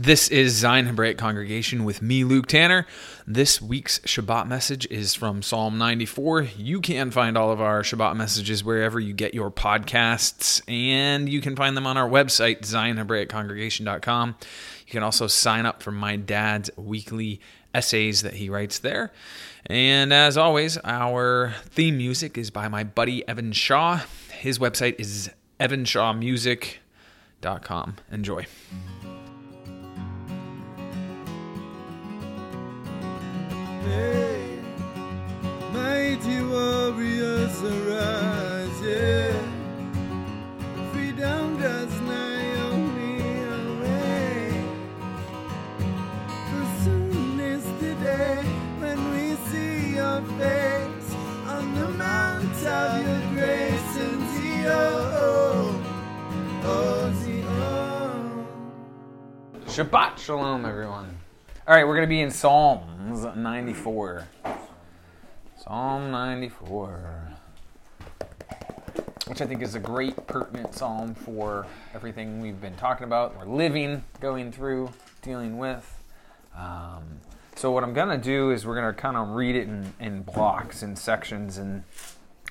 This is Zion Hebraic Congregation with me, Luke Tanner. This week's Shabbat message is from Psalm 94. You can find all of our Shabbat messages wherever you get your podcasts, and you can find them on our website, zionhebraiccongregation.com. You can also sign up for my dad's weekly essays that he writes there. And as always, our theme music is by my buddy Evan Shaw. His website is evanshawmusic.com. Enjoy. Mighty warriors arise. Freedom does only away. For soon is the day when we see your face on the mount of your grace and. Oh. Shabbat Shalom, everyone. All right, we're going to be in Psalms 94. Psalm 94. Which I think is a great, pertinent psalm for everything we've been talking about, we're living, going through, dealing with. Um, so, what I'm going to do is we're going to kind of read it in, in blocks and sections and,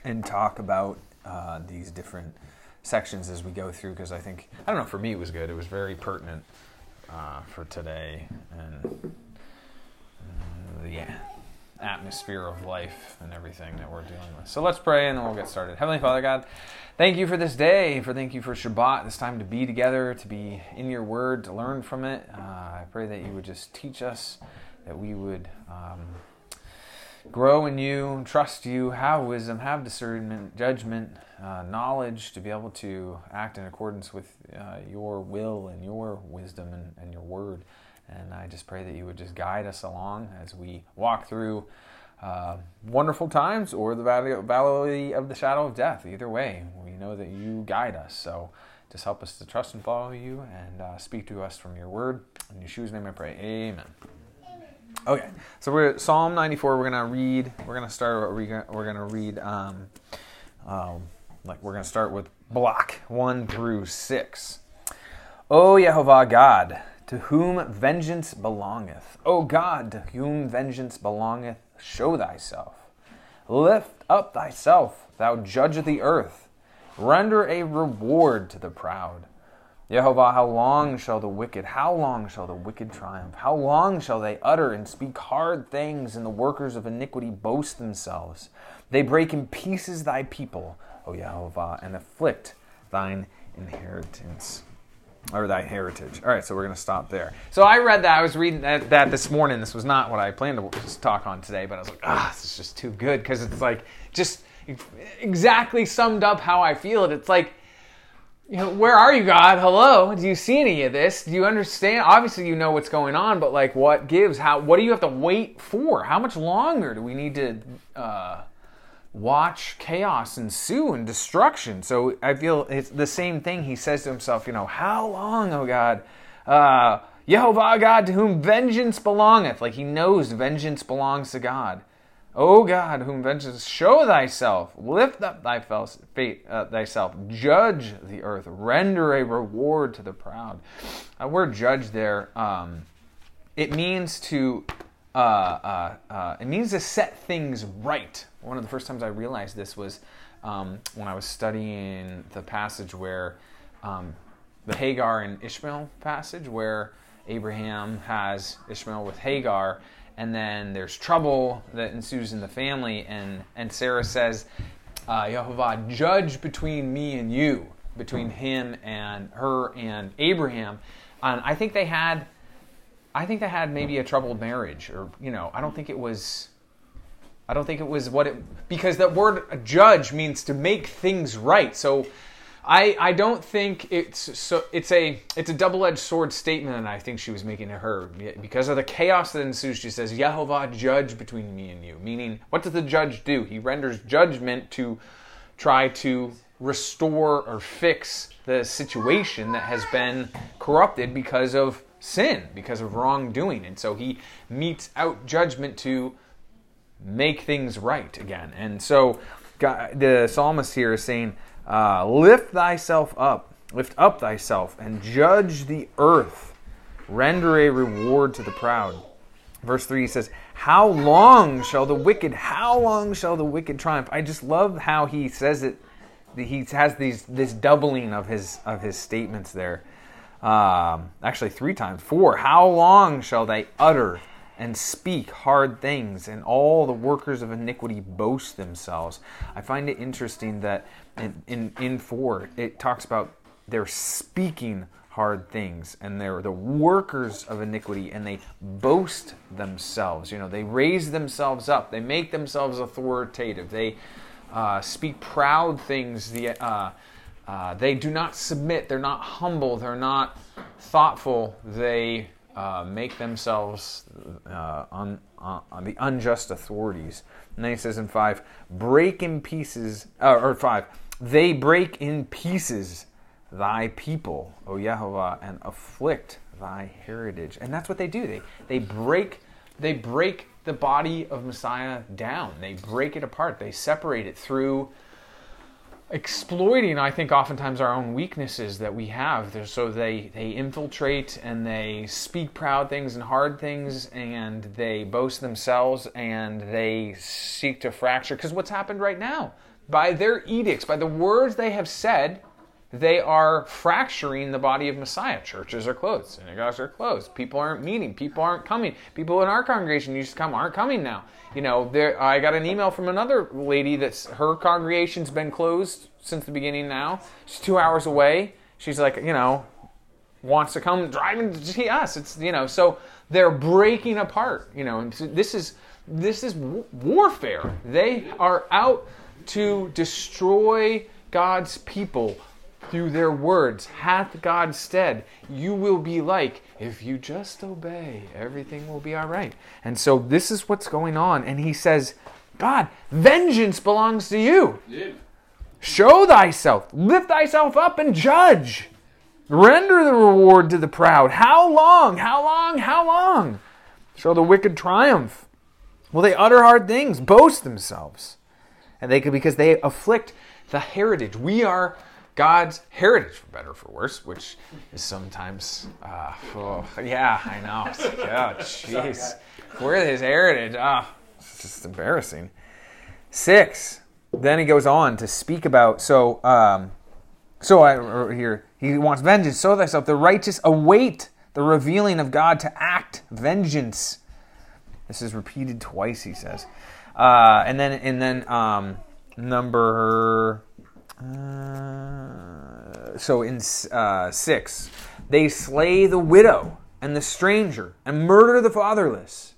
and talk about uh, these different sections as we go through because I think, I don't know, for me it was good. It was very pertinent uh, for today and uh, the atmosphere of life and everything that we're dealing with. So let's pray and then we'll get started. Heavenly Father God, thank you for this day, for thank you for Shabbat, this time to be together, to be in your word, to learn from it. Uh, I pray that you would just teach us, that we would. Um, grow in you, trust you, have wisdom, have discernment, judgment, uh, knowledge to be able to act in accordance with uh, your will and your wisdom and, and your word. And I just pray that you would just guide us along as we walk through uh, wonderful times or the valley, of the shadow of death. Either way, we know that you guide us. So just help us to trust and follow you and uh, speak to us from your word. In Yeshua's name I pray. Amen. Okay, so we're Psalm 94. We're gonna read. We're gonna start. We're gonna, we're gonna read. Um, um, like we're gonna start with block one through six. O Yehovah God, to whom vengeance belongeth. O God, to whom vengeance belongeth, show thyself. Lift up thyself, thou judge of the earth. Render a reward to the proud. Yehovah, how long shall the wicked, how long shall the wicked triumph? How long shall they utter and speak hard things, and the workers of iniquity boast themselves? They break in pieces thy people, O Yehovah, and afflict thine inheritance. Or thy heritage. All right, so we're going to stop there. So I read that. I was reading that, that this morning. This was not what I planned to talk on today, but I was like, ah, this is just too good because it's like just exactly summed up how I feel it. It's like, you know, where are you, God? Hello. Do you see any of this? Do you understand? Obviously, you know what's going on, but like, what gives? How? What do you have to wait for? How much longer do we need to uh, watch chaos ensue and destruction? So I feel it's the same thing. He says to himself, you know, how long, oh God? Uh, Yehovah God, to whom vengeance belongeth. Like he knows vengeance belongs to God. O God, whom vengeance, show thyself, lift up thy fate, uh, thyself, judge the earth, render a reward to the proud. Uh, word judge there, um, it means to, uh, uh, uh, it means to set things right. One of the first times I realized this was um, when I was studying the passage where um, the Hagar and Ishmael passage, where Abraham has Ishmael with Hagar and then there's trouble that ensues in the family, and, and Sarah says, uh, Yehovah, judge between me and you, between him and her and Abraham. And I think they had, I think they had maybe a troubled marriage, or you know, I don't think it was, I don't think it was what it because that word judge means to make things right. So I, I don't think it's so it's a it's a double-edged sword statement I think she was making to her. Because of the chaos that ensues she says Yehovah judge between me and you. Meaning what does the judge do? He renders judgment to try to restore or fix the situation that has been corrupted because of sin because of wrongdoing. And so he metes out judgment to make things right again. And so God, the psalmist here is saying uh, lift thyself up, lift up thyself, and judge the earth. render a reward to the proud. Verse 3 he says, How long shall the wicked, how long shall the wicked triumph? I just love how he says it. He has these this doubling of his of his statements there. Um, actually, three times. Four. How long shall they utter and speak hard things, and all the workers of iniquity boast themselves? I find it interesting that in, in, in four, it talks about they're speaking hard things and they're the workers of iniquity and they boast themselves. You know they raise themselves up. They make themselves authoritative. They uh, speak proud things. The, uh, uh, they do not submit. They're not humble. They're not thoughtful. They uh, make themselves uh, on, on, on the unjust authorities and then he says in five break in pieces uh, or five they break in pieces thy people, O Yehovah, and afflict thy heritage. And that's what they do. They they break they break the body of Messiah down. They break it apart. They separate it through exploiting, I think, oftentimes our own weaknesses that we have. So they, they infiltrate and they speak proud things and hard things and they boast themselves and they seek to fracture. Because what's happened right now? By their edicts, by the words they have said, they are fracturing the body of Messiah. Churches are closed, synagogues are closed. People aren't meeting. People aren't coming. People in our congregation used to come aren't coming now. You know, there, I got an email from another lady that's her congregation's been closed since the beginning. Now she's two hours away. She's like, you know, wants to come driving to see us. It's you know, so they're breaking apart. You know, and this is this is warfare. They are out to destroy God's people through their words hath God said, you will be like, if you just obey, everything will be all right. And so this is what's going on. And he says, God, vengeance belongs to you. Yeah. Show thyself, lift thyself up and judge. Render the reward to the proud. How long? How long? How long? Shall the wicked triumph? Will they utter hard things, boast themselves? And they could because they afflict the heritage. We are God's heritage, for better or for worse, which is sometimes, uh, oh, yeah, I know. oh, jeez. We're his heritage. Ah, oh, it's just embarrassing. Six. Then he goes on to speak about, so, um, so I, here, he wants vengeance. So thyself. The righteous await the revealing of God to act vengeance. This is repeated twice, he says. Uh, and then, and then, um, number uh, so in uh, six, they slay the widow and the stranger and murder the fatherless.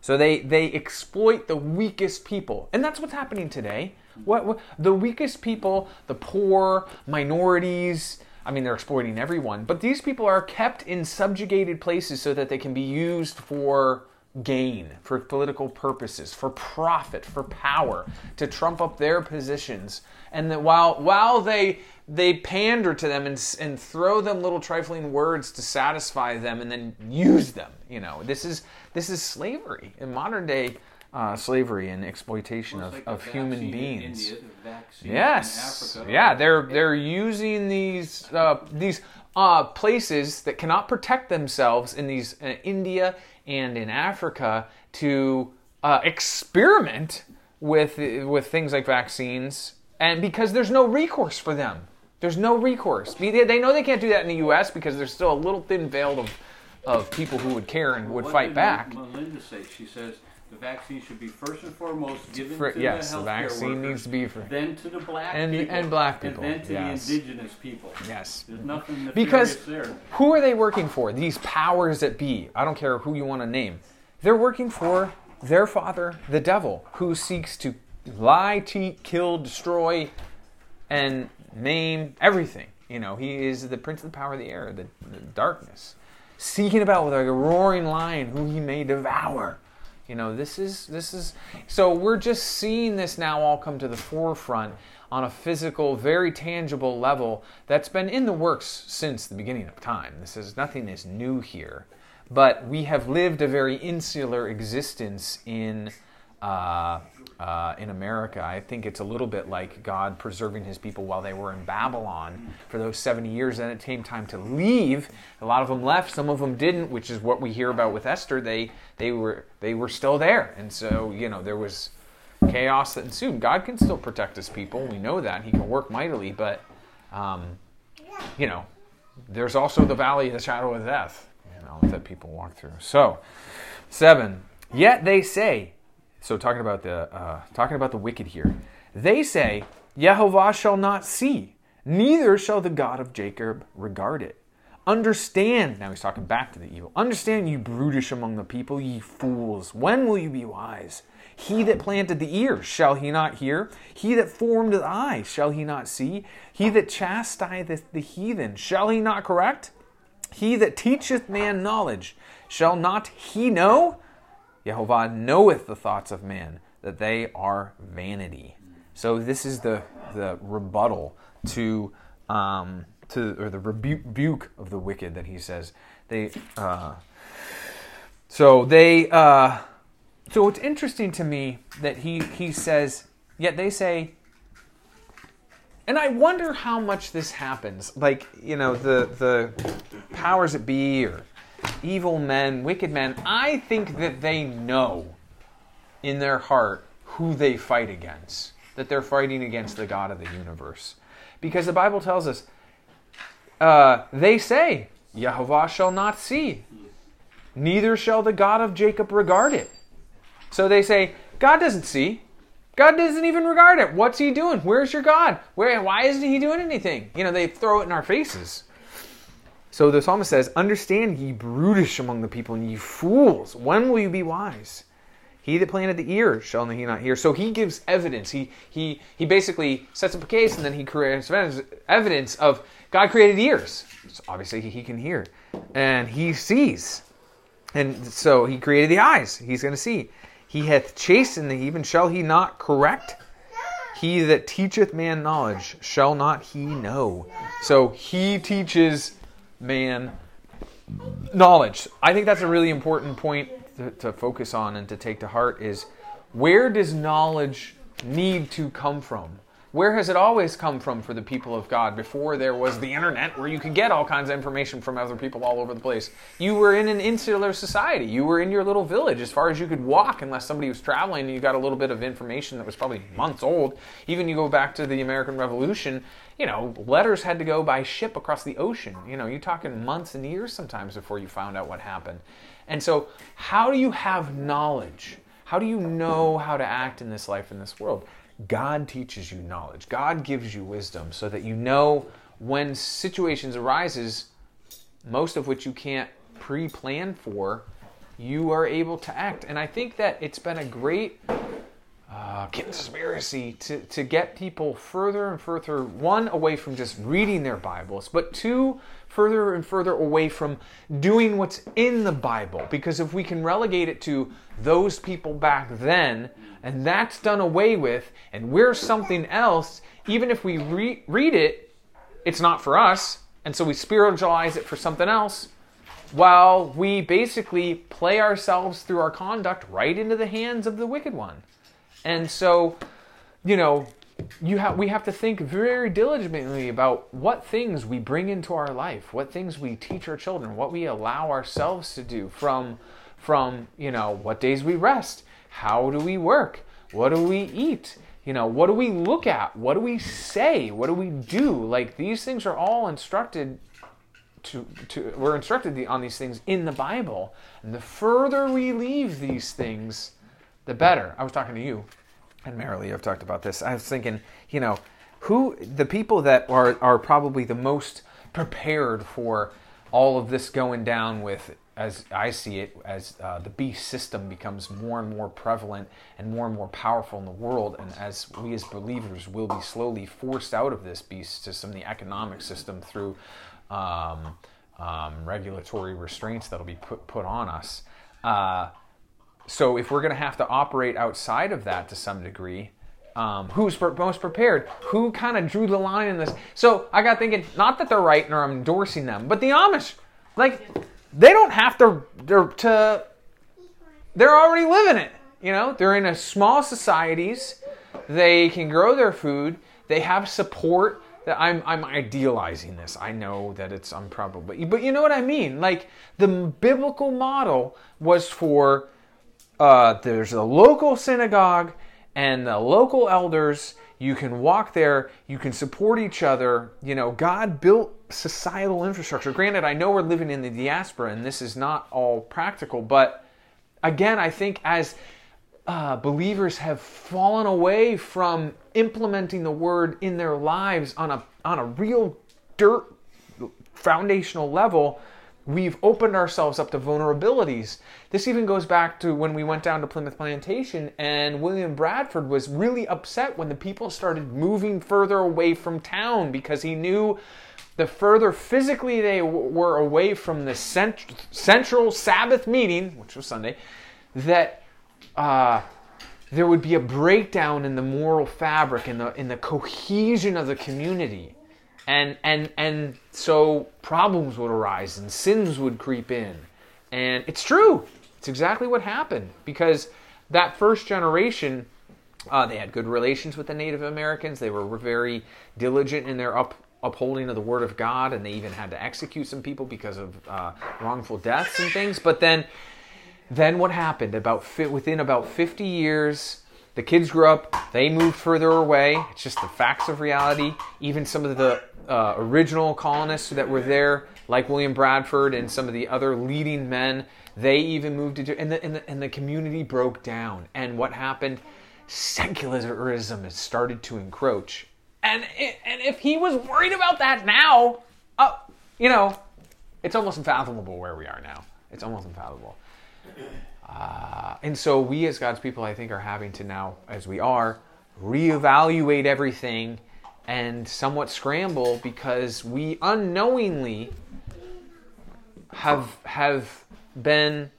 So they, they exploit the weakest people. And that's what's happening today. What, what, the weakest people, the poor, minorities, I mean, they're exploiting everyone, but these people are kept in subjugated places so that they can be used for gain, for political purposes, for profit, for power, to trump up their positions. And that while while they they pander to them and, and throw them little trifling words to satisfy them and then use them, you know, this is this is slavery in modern day uh, slavery and exploitation of, like of human beings. India, yes, yeah, they're they're using these uh, these uh, places that cannot protect themselves in these uh, India and in Africa to uh, experiment with with things like vaccines, and because there's no recourse for them, there's no recourse. They know they can't do that in the U.S. because there's still a little thin veil of of people who would care and would what fight back. Melinda she says the vaccine should be first and foremost given For- to yes, the the healthcare vaccine workers, needs to be for then to the black and people, and black people. and then to yes. the indigenous people. Yes. There's nothing Because there. who are they working for? These powers that be. I don't care who you want to name. They're working for their father, the devil, who seeks to lie, cheat, kill, destroy, and name everything. You know, he is the prince of the power of the air, the, the darkness, seeking about with like a roaring lion who he may devour. You know, this is this is so we're just seeing this now all come to the forefront on a physical, very tangible level that's been in the works since the beginning of time. This is nothing is new here, but we have lived a very insular existence in uh, uh, in America. I think it's a little bit like God preserving his people while they were in Babylon for those 70 years. Then it came time to leave. A lot of them left, some of them didn't, which is what we hear about with Esther. They, they, were, they were still there. And so, you know, there was chaos that ensued. God can still protect his people. We know that. He can work mightily, but, um, you know, there's also the valley of the shadow of death, you know, that people walk through. So, seven. Yet they say, so talking about the uh, talking about the wicked here, they say, Yehovah shall not see, neither shall the God of Jacob regard it. Understand, now he's talking back to the evil. Understand, you brutish among the people, ye fools. When will you be wise? He that planted the ear, shall he not hear? He that formed the eye, shall he not see? He that chastiseth the heathen, shall he not correct? He that teacheth man knowledge, shall not he know? Jehovah knoweth the thoughts of man, that they are vanity. So this is the, the rebuttal to um, to or the rebuke of the wicked that he says they. Uh, so they. Uh, so it's interesting to me that he he says yet they say. And I wonder how much this happens. Like you know the the powers that be or evil men, wicked men, I think that they know in their heart who they fight against, that they're fighting against the God of the universe. Because the Bible tells us, uh, they say, Yehovah shall not see, neither shall the God of Jacob regard it. So they say, God doesn't see. God doesn't even regard it. What's he doing? Where's your God? Where why isn't he doing anything? You know, they throw it in our faces. So the psalmist says, Understand, ye brutish among the people, and ye fools, when will you be wise? He that planted the ear shall he not hear. So he gives evidence. He he he basically sets up a case and then he creates evidence of God created ears. So obviously he can hear. And he sees. And so he created the eyes. He's going to see. He hath chastened the even shall he not correct? He that teacheth man knowledge shall not he know. So he teaches man knowledge. I think that's a really important point to, to, focus on and to take to heart is where does knowledge need to come from? Where has it always come from for the people of God before there was the internet where you could get all kinds of information from other people all over the place? You were in an insular society. You were in your little village as far as you could walk unless somebody was traveling and you got a little bit of information that was probably months old. Even you go back to the American Revolution, you know, letters had to go by ship across the ocean. You know, you're talking months and years sometimes before you found out what happened. And so, how do you have knowledge? How do you know how to act in this life, in this world? God teaches you knowledge. God gives you wisdom so that you know when situations arises, most of which you can't pre-plan for, you are able to act. And I think that it's been a great uh, conspiracy to, to get people further and further, one, away from just reading their Bibles, but two, further and further away from doing what's in the Bible. Because if we can relegate it to those people back then, and that's done away with, and we're something else, even if we re- read it, it's not for us, and so we spiritualize it for something else, while we basically play ourselves through our conduct right into the hands of the wicked one. And so, you know, you we have to think very diligently about what things we bring into our life, what things we teach our children, what we allow ourselves to do from from, you know, what days we rest, how do we work, what do we eat, you know, what do we look at, what do we say, what do we do? Like these things are all instructed to, to we're instructed on these things in the Bible. And the further we leave these things, the better. I was talking to you and Marilee, I've talked about this. I was thinking, you know, who the people that are are probably the most prepared for all of this going down with as I see it, as uh, the beast system becomes more and more prevalent and more and more powerful in the world, and as we as believers will be slowly forced out of this beast system, the economic system, through um, um, regulatory restraints that'll be put, put on us. Uh, so if we're going to have to operate outside of that to some degree, um, who's most prepared? Who kind of drew the line in this? So I got thinking, not that they're right nor I'm endorsing them, but the Amish, like, they don't have to, they're, to, they're already living it. You know, they're in a small societies. They can grow their food. They have support. That I'm I'm idealizing this. I know that it's improbable, but you know what I mean. Like the biblical model was for uh, there's a local synagogue and the local elders. You can walk there. You can support each other. You know, God built societal infrastructure. Granted, I know we're living in the diaspora and this is not all practical, but again, I think as uh, believers have fallen away from implementing the word in their lives on a on a real dirt foundational level, we've opened ourselves up to vulnerabilities. This even goes back to when we went down to Plymouth Plantation and William Bradford was really upset when the people started moving further away from town because he knew the further physically they w- were away from the cent- central Sabbath meeting, which was Sunday, that uh, there would be a breakdown in the moral fabric in the in the cohesion of the community and and and so problems would arise and sins would creep in. And it's true. It's exactly what happened. Because that first generation uh, they had good relations with the native americans. They were very diligent in their up, upholding of the word of god. And they even had to execute some people because of uh, wrongful deaths and things. But then then what happened? About within about 50 years the kids grew up. They moved further away. It's just the facts of reality. Even some of the uh, original colonists that were there like william bradford and some of the other leading men they even moved into and the, and the, and the community broke down. And what happened? Secularism has started to encroach. And it, and if he was worried about that now uh, you know it's almost unfathomable where we are now. It's almost unfathomable. Uh, and so we as God's people, I think, are having to now, as we are, reevaluate everything and somewhat scramble because we unknowingly have have been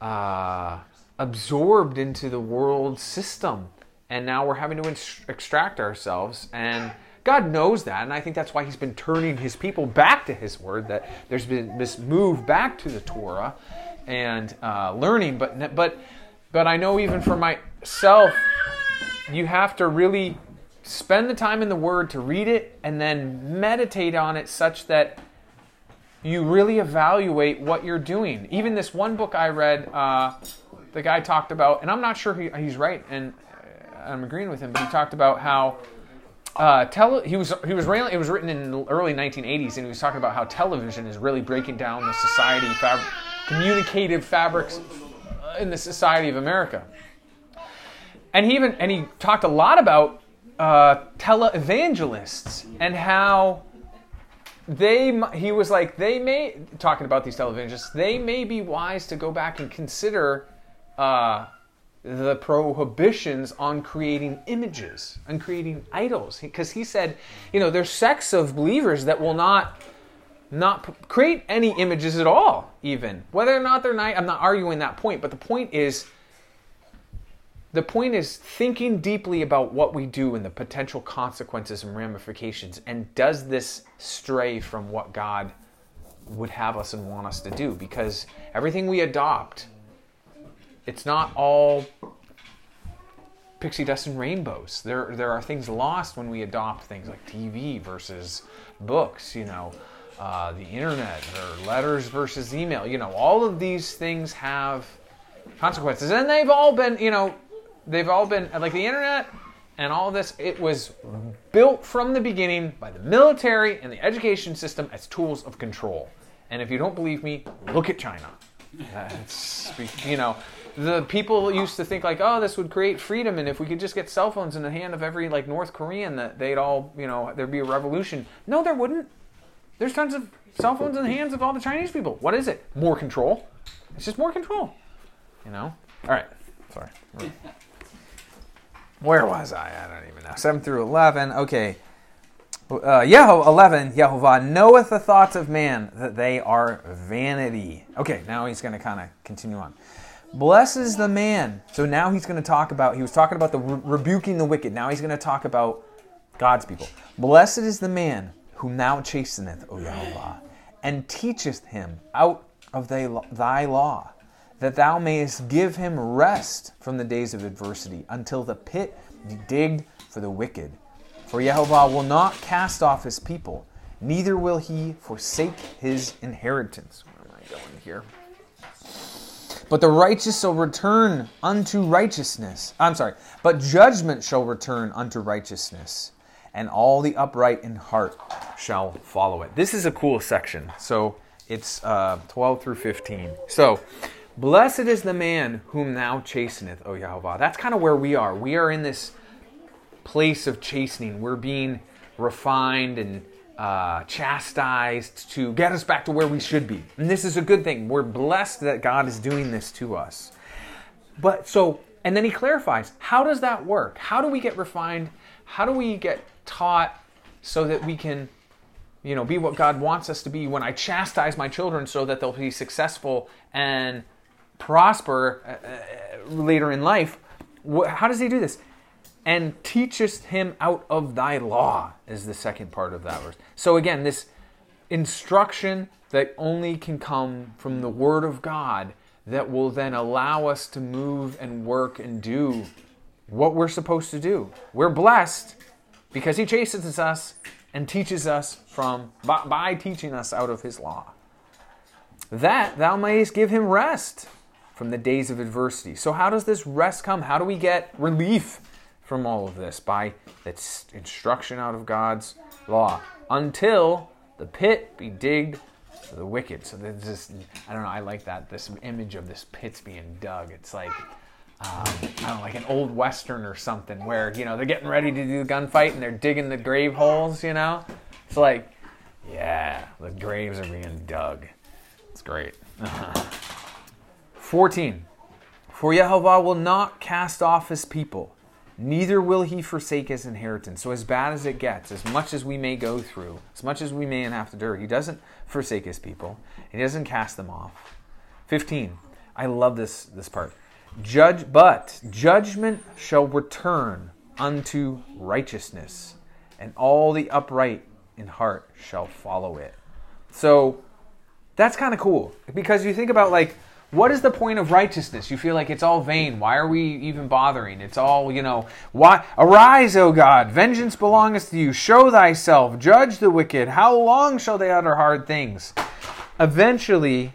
uh, absorbed into the world system, and now we're having to extract ourselves and. God knows that, and I think that's why He's been turning His people back to His Word. That there's been this move back to the Torah, and uh, learning. But but but I know even for myself, you have to really spend the time in the Word to read it and then meditate on it, such that you really evaluate what you're doing. Even this one book I read, uh, the guy talked about, and I'm not sure he, he's right, and I'm agreeing with him, but he talked about how. Uh, tele- he was he was it was written in the early 1980s, and he was talking about how television is really breaking down the society communicative fabrics in the society of America. And he even and he talked a lot about uh, televangelists and how they he was like they may talking about these televangelists they may be wise to go back and consider uh, the prohibitions on creating images and creating idols because he said you know there's sects of believers that will not not create any images at all, even whether or not they're nice. I'm not arguing that point, but the point is, the point is thinking deeply about what we do and the potential consequences and ramifications. And does this stray from what God would have us and want us to do? Because everything we adopt, it's not all pixie dust and rainbows. There, there are things lost when we adopt things like TV versus books. You know uh, the internet or letters versus email. You know, all of these things have consequences, and they've all been, you know, they've all been like the internet and all this. It was built from the beginning by the military and the education system as tools of control. And if you don't believe me, look at China. That's, you know, the people used to think like, oh, this would create freedom, and if we could just get cell phones in the hand of every like North Korean, that they'd all, you know, there'd be a revolution. No, there wouldn't. There's tons of cell phones in the hands of all the Chinese people. What is it? More control. It's just more control. You know? All right. Sorry. Where was I? I don't even know. 7 through 11. Okay. Uh, Yeho, 11. Yehovah knoweth the thoughts of man, that they are vanity. Okay, now he's going to kind of continue on. Blesses the man. So now he's going to talk about, he was talking about the re- rebuking the wicked. Now he's going to talk about God's people. Blessed is the man who now chasteneth, O Yahweh, and teacheth him out of thy law. That thou mayest give him rest from the days of adversity, until the pit be digged for the wicked. For Jehovah will not cast off his people, neither will he forsake his inheritance. Where am I going here? But the righteous shall return unto righteousness. I'm sorry. But judgment shall return unto righteousness, and all the upright in heart shall follow it. This is a cool section. So it's uh, 12 through 15. So, blessed is the man whom thou chasteneth, O Yahweh. That's kind of where we are. We are in this place of chastening. We're being refined and uh, chastised to get us back to where we should be. And this is a good thing. We're blessed that God is doing this to us. But so, and then he clarifies how does that work? How do we get refined? How do we get taught so that we can, you know, be what God wants us to be when I chastise my children so that they'll be successful and prosper uh, uh, later in life? How does he do this? and teachest him out of thy law is the second part of that verse. So again, this instruction that only can come from the word of God that will then allow us to move and work and do what we're supposed to do. We're blessed because he chastens us and teaches us from by, by teaching us out of his law. That thou mayest give him rest from the days of adversity. So how does this rest come? How do we get relief from all of this? By its instruction out of God's law. Until the pit be digged for the wicked. So there's this I don't know, I like that. This image of this pit's being dug. It's like um, I don't know, like an old western or something where, you know, they're getting ready to do the gunfight and they're digging the grave holes, you know? It's like, yeah, the graves are being dug. It's great. 14. For Jehovah will not cast off his people, neither will he forsake his inheritance. So, as bad as it gets, as much as we may go through, as much as we may have to endure, he doesn't forsake his people, he doesn't cast them off. 15. I love this, this part. Judge, but judgment shall return unto righteousness, and all the upright in heart shall follow it. So, that's kind of cool because you think about like what is the point of righteousness? You feel like it's all vain. Why are we even bothering? It's all you know why arise o god vengeance belongeth to you. Show thyself judge the wicked. How long shall they utter hard things? Eventually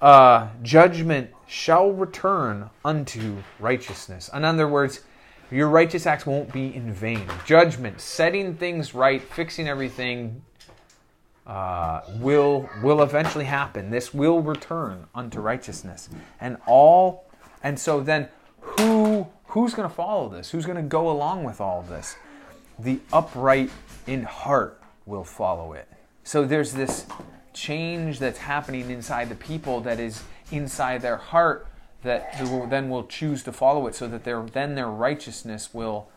uh, judgment shall return unto righteousness. In other words your righteous acts won't be in vain. Judgment setting things right fixing everything uh, will will eventually happen. This will return unto righteousness, and all. And so then, who who's going to follow this? Who's going to go along with all this? The upright in heart will follow it. So there's this change that's happening inside the people that is inside their heart that will, then will choose to follow it, so that their then their righteousness will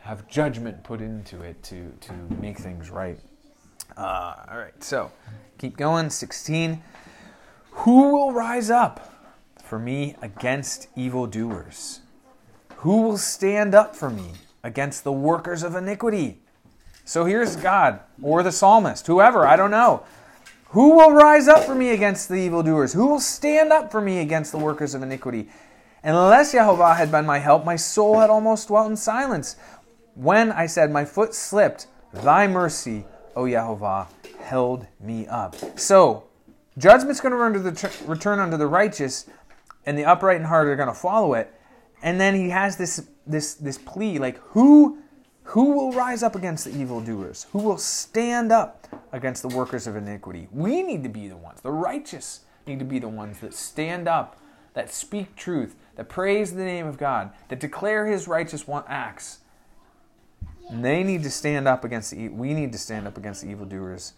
have judgment put into it to to make things right. Uh, all right, so keep going. 16. Who will rise up for me against evildoers? Who will stand up for me against the workers of iniquity? So here's God or the psalmist, whoever, I don't know. Who will rise up for me against the evildoers? Who will stand up for me against the workers of iniquity? Unless Jehovah had been my help, my soul had almost dwelt in silence. When I said, My foot slipped, thy mercy O Yahovah, held me up. So, judgment's going to return unto the righteous, and the upright in heart are going to follow it. And then he has this this this plea, like who who will rise up against the evildoers? Who will stand up against the workers of iniquity? We need to be the ones. The righteous need to be the ones that stand up, that speak truth, that praise the name of God, that declare his righteous acts they need to stand up against the evil. we need to stand up against the evildoers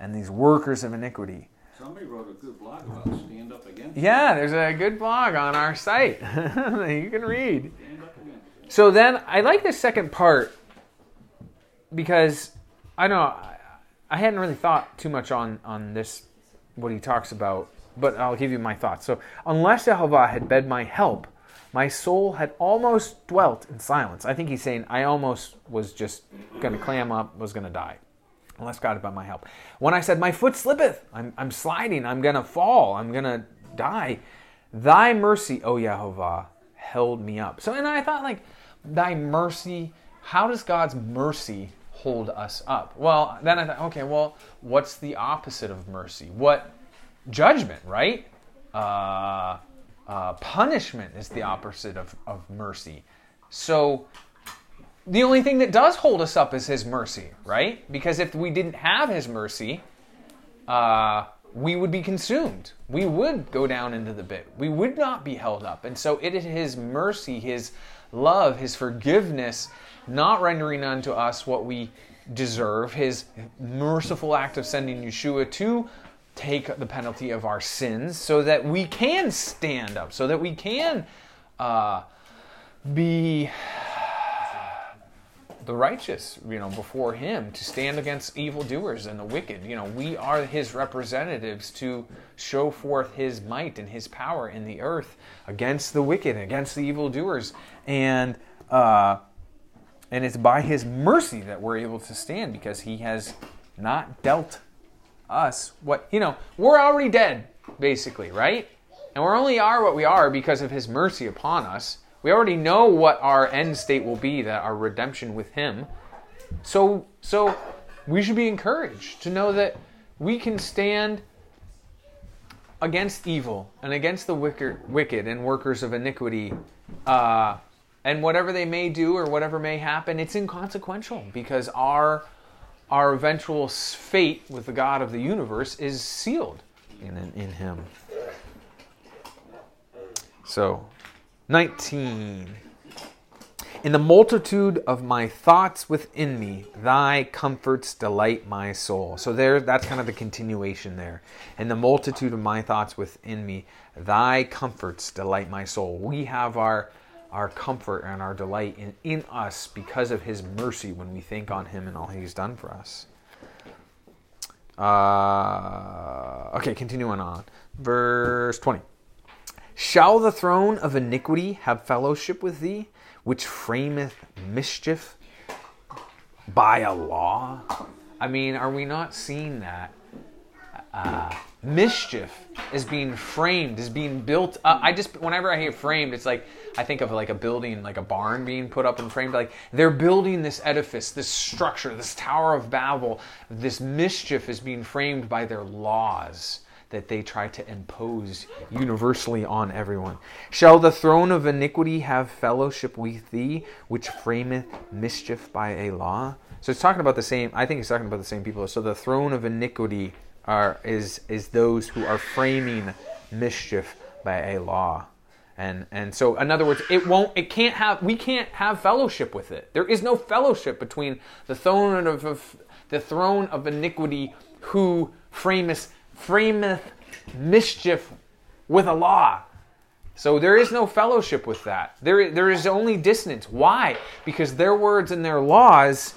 and these workers of iniquity. Somebody wrote a good blog about stand up against. Yeah, there's a good blog on our site you can read. Stand up against. So then I like this second part because I don't know I hadn't really thought too much on on this what he talks about, but I'll give you my thoughts. So unless Jehovah had been my help, my soul had almost dwelt in silence. I think he's saying, I almost was just going to clam up, was going to die, unless God had been my help. When I said, My foot slippeth, I'm, I'm sliding, I'm going to fall, I'm going to die, Thy mercy, O Yehovah, held me up. So, and I thought, like, thy mercy, how does God's mercy hold us up? Well, then I thought, okay, well, what's the opposite of mercy? What judgment, right? Uh, uh, punishment is the opposite of, of mercy. So, the only thing that does hold us up is His mercy, right? Because if we didn't have His mercy, uh, we would be consumed. We would go down into the pit. We would not be held up. And so it is His mercy, His love, His forgiveness, not rendering unto us what we deserve, His merciful act of sending Yeshua to take the penalty of our sins so that we can stand up, so that we can uh, be the righteous, you know, before him to stand against evildoers and the wicked. You know, we are his representatives to show forth his might and his power in the earth against the wicked, against the evildoers. And uh and it's by his mercy that we're able to stand because he has not dealt us what you know, we're already dead, basically, right? And we only are what we are because of his mercy upon us. We already know what our end state will be, that our redemption with Him. So, so we should be encouraged to know that we can stand against evil and against the wicked and workers of iniquity, uh, and whatever they may do or whatever may happen, it's inconsequential because our our eventual fate with the God of the universe is sealed in in Him. So 19. In the multitude of my thoughts within me, thy comforts delight my soul. So there that's kind of the continuation there. In the multitude of my thoughts within me, thy comforts delight my soul. We have our our comfort and our delight in, in us because of his mercy when we think on him and all he's done for us. Uh, okay, continuing on. Verse 20. Shall the throne of iniquity have fellowship with thee, which frameth mischief by a law? I mean, are we not seeing that? Uh, mischief is being framed, is being built up. I just, whenever I hear framed, it's like, I think of like a building, like a barn being put up and framed. Like they're building this edifice, this structure, this Tower of Babel. This mischief is being framed by their laws that they try to impose universally on everyone. Shall the throne of iniquity have fellowship with thee, which frameth mischief by a law? So it's talking about the same. I think it's talking about the same people. So the throne of iniquity are is is those who are framing mischief by a law. And and so in other words, it won't it can't have we can't have fellowship with it. There is no fellowship between the throne of, of the throne of iniquity who frameth frameth mischief with a law. So there is no fellowship with that. There, there is only dissonance. Why? Because their words and their laws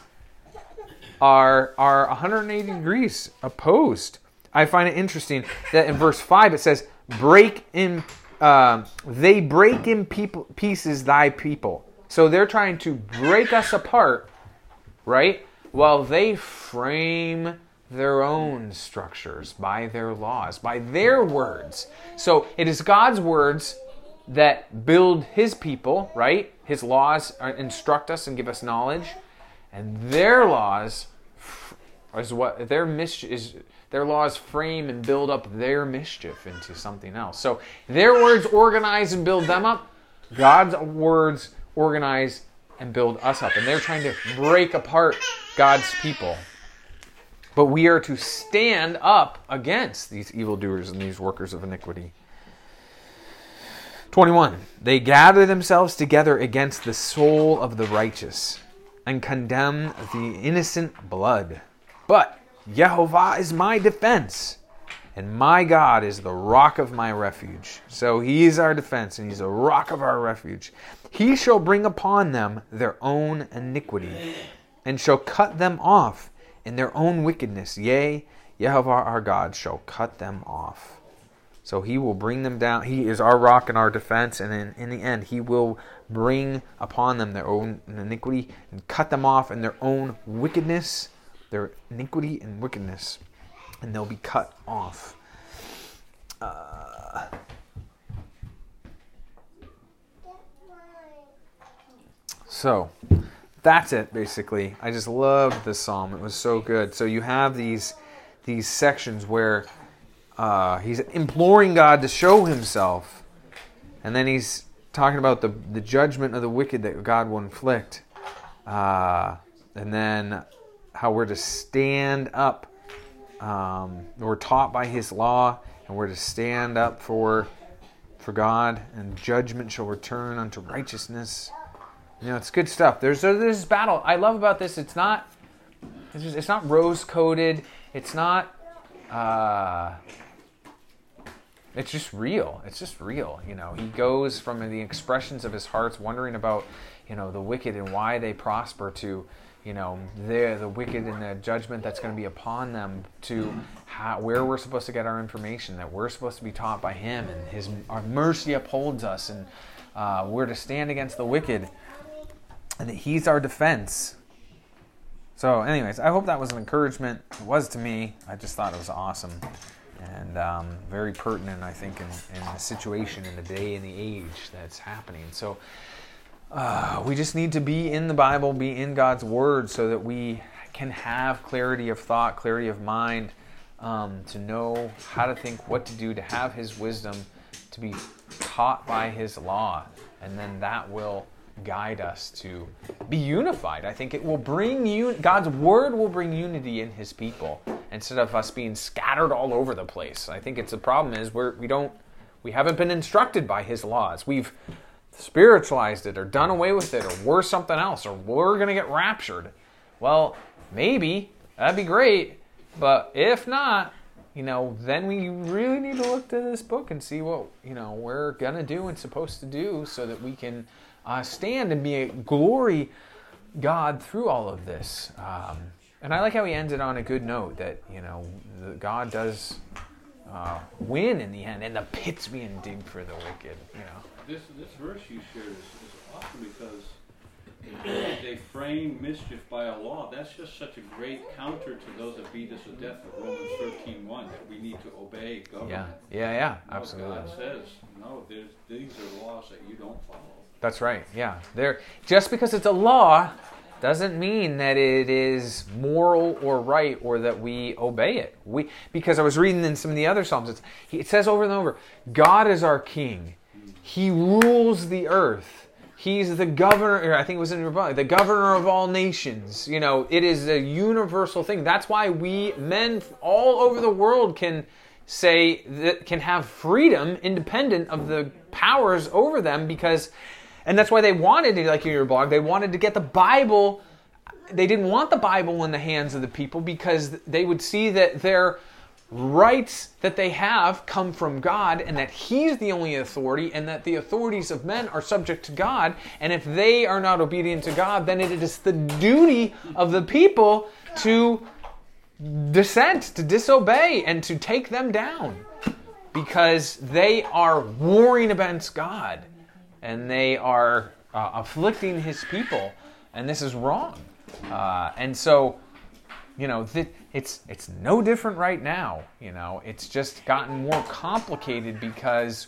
are, are 180 degrees opposed. I find it interesting that in verse 5 it says, break in, uh, they break in people, pieces thy people. So they're trying to break us apart, right? While they frame their own structures, by their laws, by their words. So it is God's words that build his people, right? His laws instruct us and give us knowledge, and their laws is what their mischief is their laws frame and build up their mischief into something else. So their words organize and build them up. God's words organize and build us up. And they're trying to break apart God's people. But we are to stand up against these evildoers and these workers of iniquity. 21. They gather themselves together against the soul of the righteous and condemn the innocent blood. But Jehovah is my defense, and my God is the rock of my refuge. So he is our defense, and he's a rock of our refuge. He shall bring upon them their own iniquity, and shall cut them off in their own wickedness. Yea, Jehovah our God shall cut them off. So he will bring them down. He is our rock and our defense, and in, in the end, he will bring upon them their own iniquity and cut them off in their own wickedness, their iniquity and wickedness, and they'll be cut off. Uh, so that's it basically. I just love this psalm. It was so good. So you have these these sections where uh, he's imploring God to show himself, and then he's talking about the the judgment of the wicked that God will inflict, uh, and then how we're to stand up. Um, we're taught by His law, and we're to stand up for for God, and judgment shall return unto righteousness. You know, it's good stuff. There's there's this battle. I love about this. It's not it's, just, it's not rose coated. It's not. Uh, it's just real. It's just real. You know, he goes from the expressions of his hearts, wondering about, you know, the wicked and why they prosper, to, you know, the the wicked and the judgment that's going to be upon them, to how, where we're supposed to get our information, that we're supposed to be taught by him, and his our mercy upholds us, and uh, we're to stand against the wicked, and that he's our defense. So, anyways, I hope that was an encouragement. It was to me. I just thought it was awesome and um, very pertinent, I think, in, in the situation, in the day, and the age that's happening. So, uh, we just need to be in the Bible, be in God's Word, so that we can have clarity of thought, clarity of mind, um, to know how to think, what to do, to have His wisdom, to be taught by His law, and then that will guide us to be unified. I think it will bring you God's word will bring unity in his people instead of us being scattered all over the place. I think it's the problem is we're we don't we haven't been instructed by his laws. We've spiritualized it or done away with it or we're something else or we're going to get raptured. Well, maybe that'd be great, but if not, you know, then we really need to look to this book and see what, you know, we're going to do and supposed to do so that we can uh, stand and be a glory God through all of this. Um, and I like how he ends it on a good note that you know God does uh, win in the end, and the pit's being digged for the wicked. You know. This this verse you shared is, is awesome because they frame mischief by a law. That's just such a great counter to those that beat us to death of Romans 13 1, that we need to obey government. Yeah, yeah, yeah, No, absolutely. God says, no, there's, these are laws that you don't follow. That's right. Yeah, there. Just because it's a law doesn't mean that it is moral or right or that we obey it. We because I was reading in some of the other psalms. It says over and over, God is our King. He rules the earth. He's the governor. I think it was in book, the governor of all nations. You know, it is a universal thing. That's why we men all over the world can say that can have freedom independent of the powers over them because and that's why they wanted to like in your blog. They wanted to get the bible. They didn't want the bible in the hands of the people because they would see that their rights that they have come from god and that he's the only authority and that the authorities of men are subject to god. And if they are not obedient to god then it is the duty of the people to dissent, to disobey, and to take them down because they are warring against God and they are uh, afflicting his people, and this is wrong. Uh, and so, you know, th- it's it's no different right now. You know, it's just gotten more complicated because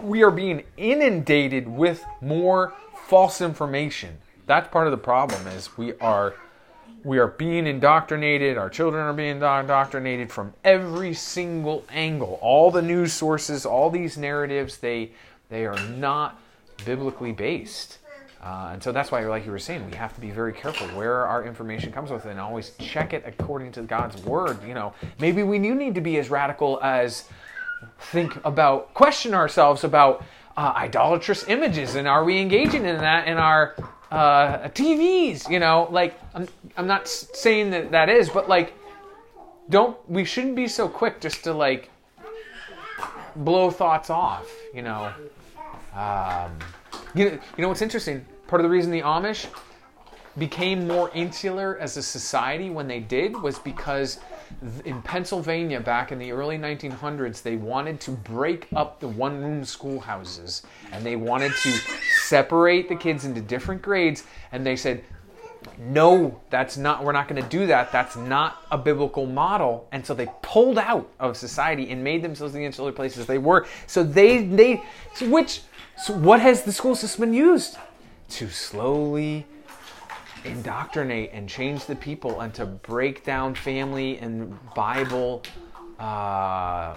we are being inundated with more false information. That's part of the problem. Is we are we are being indoctrinated. Our children are being indoctrinated from every single angle. All the news sources, all these narratives, they they are not biblically based. Uh, and so that's why, like you were saying, we have to be very careful where our information comes with and always check it according to God's word. You know, maybe we do need to be as radical as think about, question ourselves about uh, idolatrous images and are we engaging in that in our uh, TVs? You know, like I'm, I'm not saying that that is, but like, don't we shouldn't be so quick just to like blow thoughts off. You know, um, you know, you know what's interesting? Part of the reason the Amish became more insular as a society when they did was because in Pennsylvania back in the early 1900s they wanted to break up the one room schoolhouses and they wanted to separate the kids into different grades and they said no that's not we're not going to do that. That's not a biblical model. And so they pulled out of society and made themselves the insular places they were. So they they which so what has the school system used to slowly indoctrinate and change the people and to break down family and Bible uh,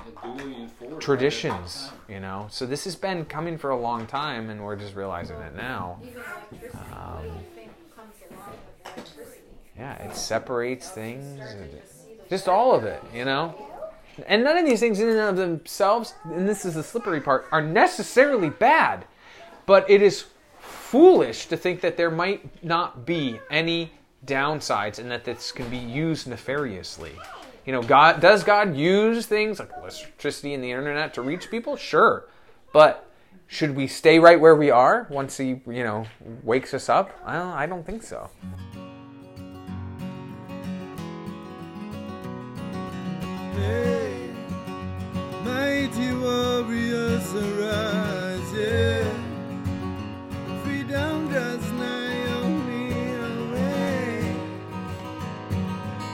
traditions, you know. So this has been coming for a long time, and we're just realizing it now. Um? Yeah, it separates things, just all of it, you know. And none of these things in and of themselves, and this is the slippery part, are necessarily bad. But it is foolish to think that there might not be any downsides and that this can be used nefariously. You know, God does God use things like electricity and the internet to reach people? Sure. But should we stay right where we are once he, you know, wakes us up? Well, I don't think so. Hey mighty warriors arise, yeah. Freedom does nigh only away.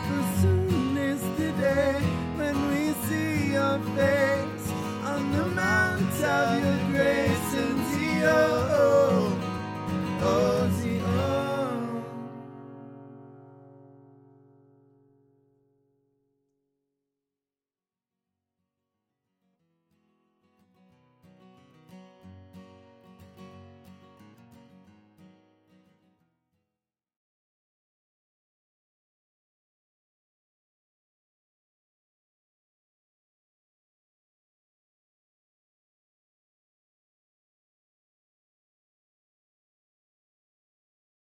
For soon is the day when we see your face on the mount of your grace and the